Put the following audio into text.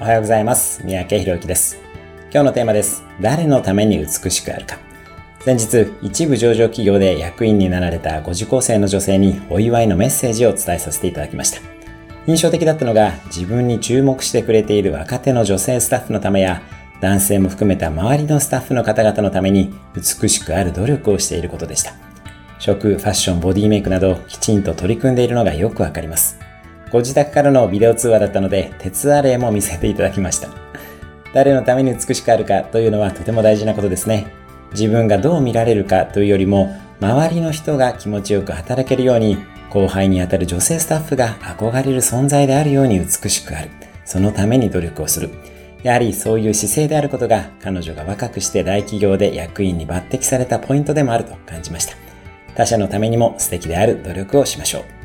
おはようございます。三宅博之です。今日のテーマです。誰のために美しくあるか。先日、一部上場企業で役員になられたご受講生の女性にお祝いのメッセージを伝えさせていただきました。印象的だったのが、自分に注目してくれている若手の女性スタッフのためや、男性も含めた周りのスタッフの方々のために美しくある努力をしていることでした。食、ファッション、ボディメイクなどきちんと取り組んでいるのがよくわかります。ご自宅からのビデオ通話だったので、鉄アレイも見せていただきました。誰のために美しくあるかというのはとても大事なことですね。自分がどう見られるかというよりも、周りの人が気持ちよく働けるように、後輩にあたる女性スタッフが憧れる存在であるように美しくある。そのために努力をする。やはりそういう姿勢であることが彼女が若くして大企業で役員に抜擢されたポイントでもあると感じました。他者のためにも素敵である努力をしましょう。